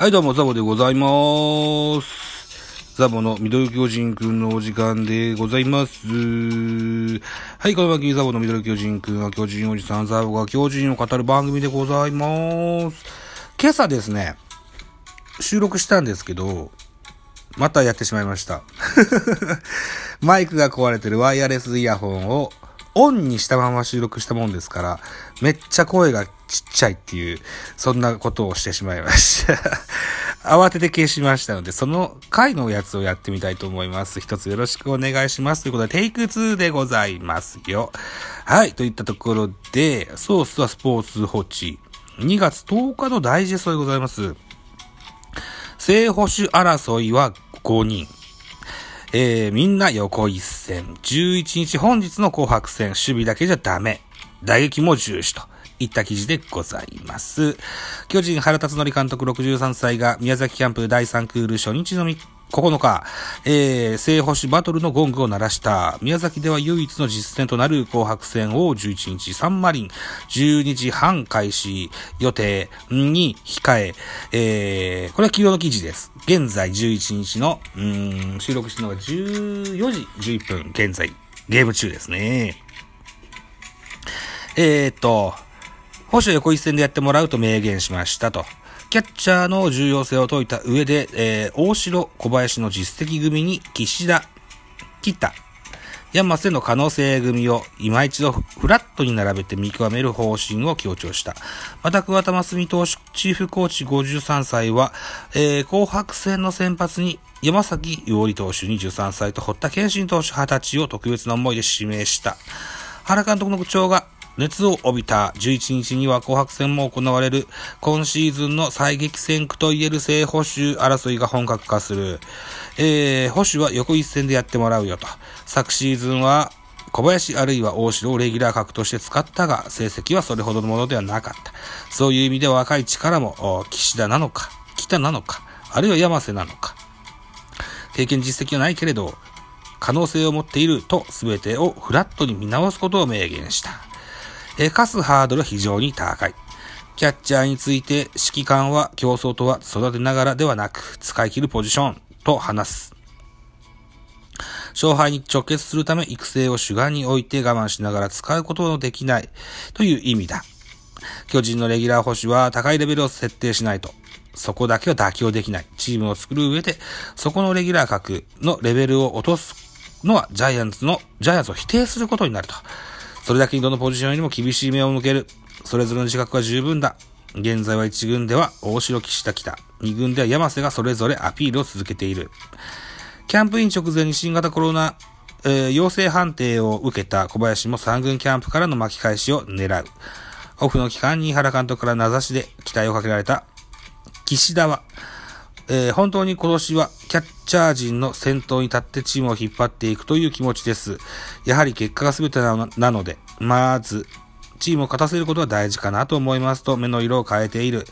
はい、どうも、ザボでございます。ザボのミドル巨人くんのお時間でございます。はい、この番組ザボのミドル巨人くんは巨人おじさんザボが巨人を語る番組でございます。今朝ですね、収録したんですけど、またやってしまいました。マイクが壊れてるワイヤレスイヤホンをオンにしたまま収録したもんですから、めっちゃ声がちっちゃいっていう、そんなことをしてしまいました。慌てて消しましたので、その回のやつをやってみたいと思います。一つよろしくお願いします。ということで、テイク2でございますよ。はい、といったところで、ソースはスポーツ報知。2月10日のダイジェストでございます。正捕手争いは5人。えー、みんな横一線。11日本日の紅白戦、守備だけじゃダメ。打撃も重視と。いった記事でございます。巨人原辰徳監督63歳が宮崎キャンプ第3クール初日のみ9日、えー、正捕手バトルのゴングを鳴らした。宮崎では唯一の実戦となる紅白戦を11日サンマリン12時半開始予定に控え、えー、これは昨日の記事です。現在11日の、うん、収録してるのが14時11分、現在ゲーム中ですね。えー、っと、保守横一線でやってもらうと明言しましたと。キャッチャーの重要性を説いた上で、えー、大城、小林の実績組に岸田、北、山瀬の可能性組を今一度フラットに並べて見極める方針を強調した。また、桑田真澄投手、チーフコーチ53歳は、えー、紅白戦の先発に山崎伊織投手23歳と堀田健信投手20歳を特別な思いで指名した。原監督の口調が熱を帯びた11日には紅白戦も行われる今シーズンの最激戦区といえる正捕手争いが本格化する。えー、捕手は横一線でやってもらうよと。昨シーズンは小林あるいは大城をレギュラー格として使ったが、成績はそれほどのものではなかった。そういう意味では若い力も、岸田なのか、北なのか、あるいは山瀬なのか。経験実績はないけれど、可能性を持っていると全てをフラットに見直すことを明言した。えー、課すハードルは非常に高い。キャッチャーについて指揮官は競争とは育てながらではなく使い切るポジションと話す。勝敗に直結するため育成を主眼に置いて我慢しながら使うことのできないという意味だ。巨人のレギュラー保守は高いレベルを設定しないと。そこだけは妥協できない。チームを作る上で、そこのレギュラー格のレベルを落とすのはジャイアンツの、ジャイアンツを否定することになると。それだけにどのポジションよりも厳しい目を向ける。それぞれの自覚は十分だ。現在は1軍では大城岸田北、2軍では山瀬がそれぞれアピールを続けている。キャンプイン直前に新型コロナ、えー、陽性判定を受けた小林も3軍キャンプからの巻き返しを狙う。オフの期間に原監督から名指しで期待をかけられた岸田は、えー、本当に今年はキャッチャー陣の先頭に立ってチームを引っ張っていくという気持ちです。やはり結果が全てなので、まず、チームを勝たせることは大事かなと思いますと目の色を変えている。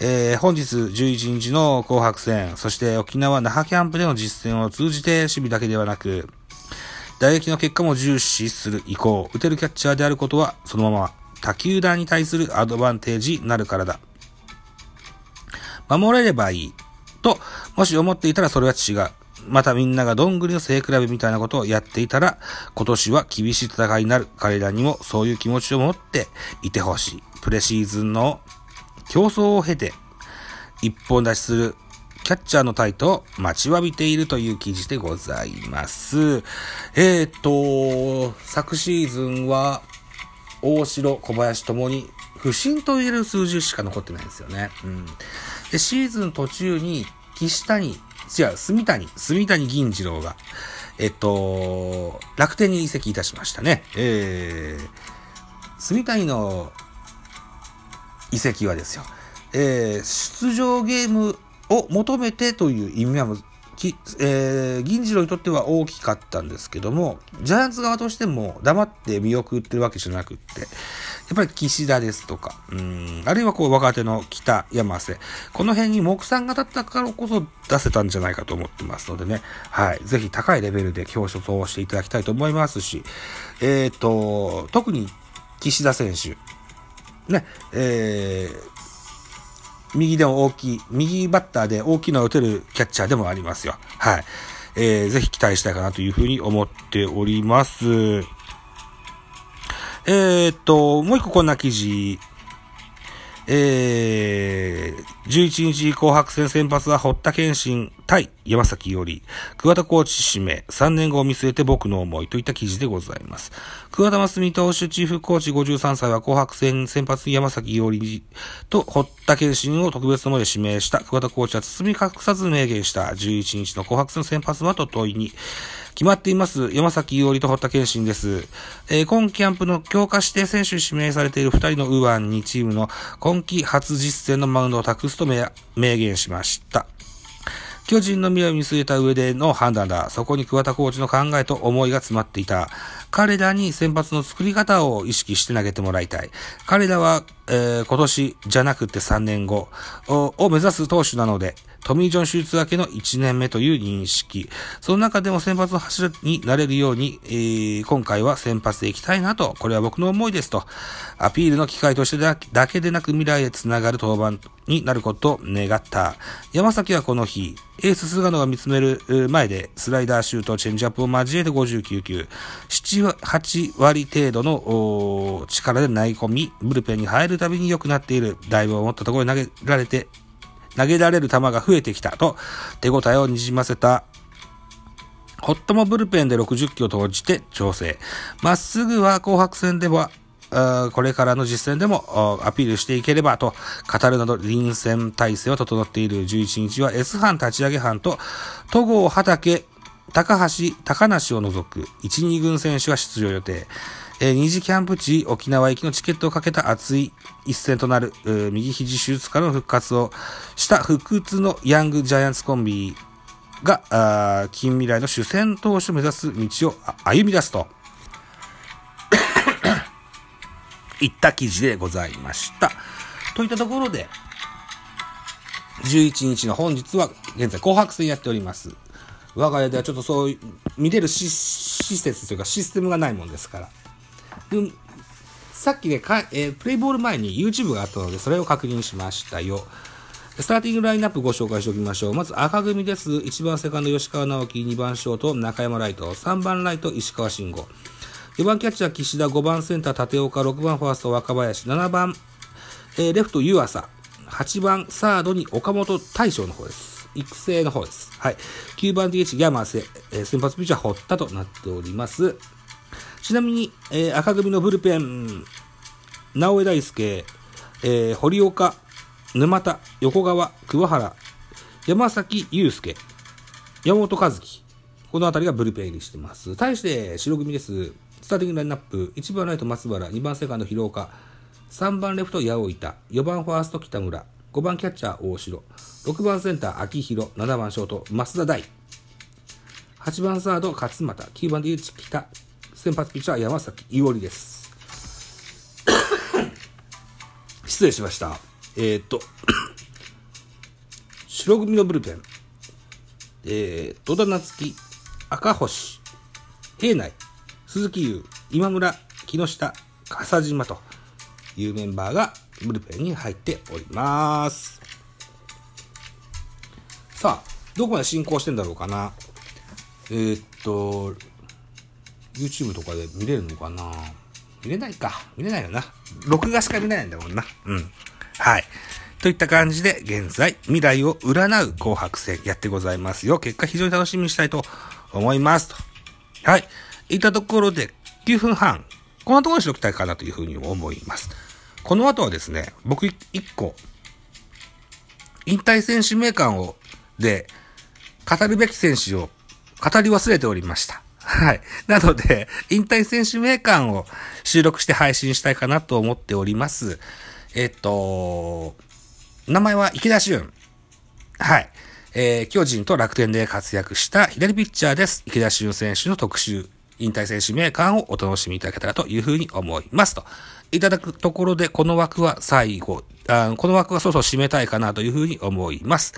えー、本日11日の紅白戦、そして沖縄那覇キャンプでの実戦を通じて守備だけではなく、打撃の結果も重視する意向、打てるキャッチャーであることはそのまま他球団に対するアドバンテージになるからだ。守れればいい。と、もし思っていたらそれは違う。またみんながどんぐりの背比べみたいなことをやっていたら、今年は厳しい戦いになる。彼らにもそういう気持ちを持っていてほしい。プレシーズンの競争を経て、一本出しするキャッチャーのタイトを待ちわびているという記事でございます。えー、と、昨シーズンは、大城、小林ともに不振と言える数字しか残ってないんですよね。うん。で、シーズン途中に、岸谷、違う、住谷、住谷銀次郎が、えっと、楽天に移籍いたしましたね。えー、住谷の移籍はですよ、えー、出場ゲームを求めてという意味はき、えー、銀次郎にとっては大きかったんですけども、ジャイアンツ側としても黙って見送ってるわけじゃなくって、やっぱり岸田ですとか、うん、あるいはこう若手の北山瀬、この辺に目算が立ったからこそ出せたんじゃないかと思ってますのでね、はい、ぜひ高いレベルで表彰をしていただきたいと思いますし、えっ、ー、と、特に岸田選手、ね、えー、右でも大きい、右バッターで大きいのを打てるキャッチャーでもありますよ。はい。えー、ぜひ期待したいかなというふうに思っております。えー、っと、もう一個こんな記事。えー、11日紅白戦先発は堀田健信対山崎より、桑田コーチ指名、3年後を見据えて僕の思いといった記事でございます。桑田真澄投手チーフコーチ53歳は紅白戦先発山崎よりと堀田健信を特別の思いで指名した。桑田コーチは包み隠さず明言した。11日の紅白戦先発はと問いに、決まっています。山崎伊織と堀田健信です。えー、今キャンプの強化指定選手指名されている二人の右腕にチームの今季初実戦のマウンドを託すと明言しました。巨人の未来を見据えた上での判断だ。そこに桑田コーチの考えと思いが詰まっていた。彼らに先発の作り方を意識して投げてもらいたい。彼らは、えー、今年じゃなくて3年後を目指す投手なので、トミー・ジョン手術明けの1年目という認識。その中でも先発の柱になれるように、えー、今回は先発で行きたいなと、これは僕の思いですと、アピールの機会としてだけでなく未来へつながる登板になることを願った。山崎はこの日、エース菅野が見つめる前でスライダーシュート、チェンジアップを交えて59球、7、8割程度の力で投げ込み、ブルペンに入るたびに良くなっている。だいぶ思ったところに投げられて投げられる球が増えてきたと手応えをにじませたホットもブルペンで60球を投じて調整。まっすぐは紅白戦では、これからの実戦でもアピールしていければと語るなど臨戦態勢を整っている11日は S 班立ち上げ班と戸郷畑高橋高梨を除く1、2軍選手が出場予定。えー、二次キャンプ地沖縄行きのチケットをかけた熱い一戦となる、右肘手術からの復活をした不屈のヤングジャイアンツコンビが、近未来の主戦投手を目指す道を歩み出すと、いった記事でございました。といったところで、11日の本日は現在紅白戦やっております。我が家ではちょっとそういう見れる施設というかシステムがないもんですから。でさっきねか、えー、プレイボール前に YouTube があったので、それを確認しましたよ。スターティングラインナップご紹介しておきましょう。まず赤組です。1番セカンド吉川直樹、2番ショート中山ライト、3番ライト石川慎吾、4番キャッチャー岸田、5番センター立岡、6番ファースト若林、7番、えー、レフト湯浅、8番サードに岡本大将の方です。育成の方です。はい。9番 DH ギャマーセ、えー、先発ピッチャー堀田となっております。ちなみに、えー、赤組のブルペン、直江大輔、えー、堀岡、沼田、横川、桑原、山崎祐介、山本和樹、この辺りがブルペン入りしてます。対して、白組です。スターティングラインナップ、1番ライト松原、2番セカンド広岡、3番レフト八尾板、4番ファースト北村、5番キャッチャー大城、6番センター秋広、7番ショート増田大、8番サード勝俣、9番で北、先発ピッチャー山崎伊織です。失礼しました。えー、っと、白組のブルペン、えー、戸田夏樹、赤星、平内、鈴木優、今村、木下、笠島というメンバーがブルペンに入っております。さあ、どこまで進行してんだろうかな。えー、っと、YouTube とかで見れるのかな？見れないか。見れないよな。録画しか見れないんだもんな。うん。はい。といった感じで、現在、未来を占う紅白戦やってございますよ。結果非常に楽しみにしたいと思います。はい。いったところで、9分半。このところにしておきたいかなというふうに思います。この後はですね、僕1個、引退選手名鑑を、で、語るべき選手を語り忘れておりました。はい。なので、引退選手名鑑を収録して配信したいかなと思っております。えっと、名前は池田俊。はい。えー、巨人と楽天で活躍した左ピッチャーです。池田俊選手の特集、引退選手名鑑をお楽しみいただけたらというふうに思います。と。いただくところで、この枠は最後、あこの枠はそろそろ締めたいかなというふうに思います。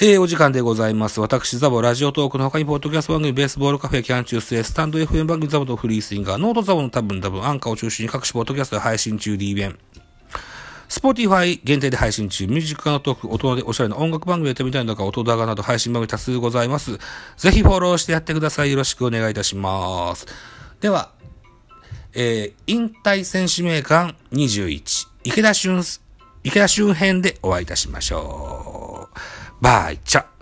えー、お時間でございます。私、ザボ、ラジオトークの他に、ポッドキャスト番組、ベースボールカフェ、キャンチューススタンド FM 番組、ザボとフリースインガー、ノートザボの多分多分、アンカーを中心に各種ポッドキャストで配信中、D 弁。Spotify 限定で配信中、ミュージックのトーク、大人でおしゃれな音楽番組やってみたいのか、音高など配信番組多数ございます。ぜひフォローしてやってください。よろしくお願いいたします。では、えー、引退選手名鑑21、池田俊、池田俊編でお会いいたしましょう。バイチャ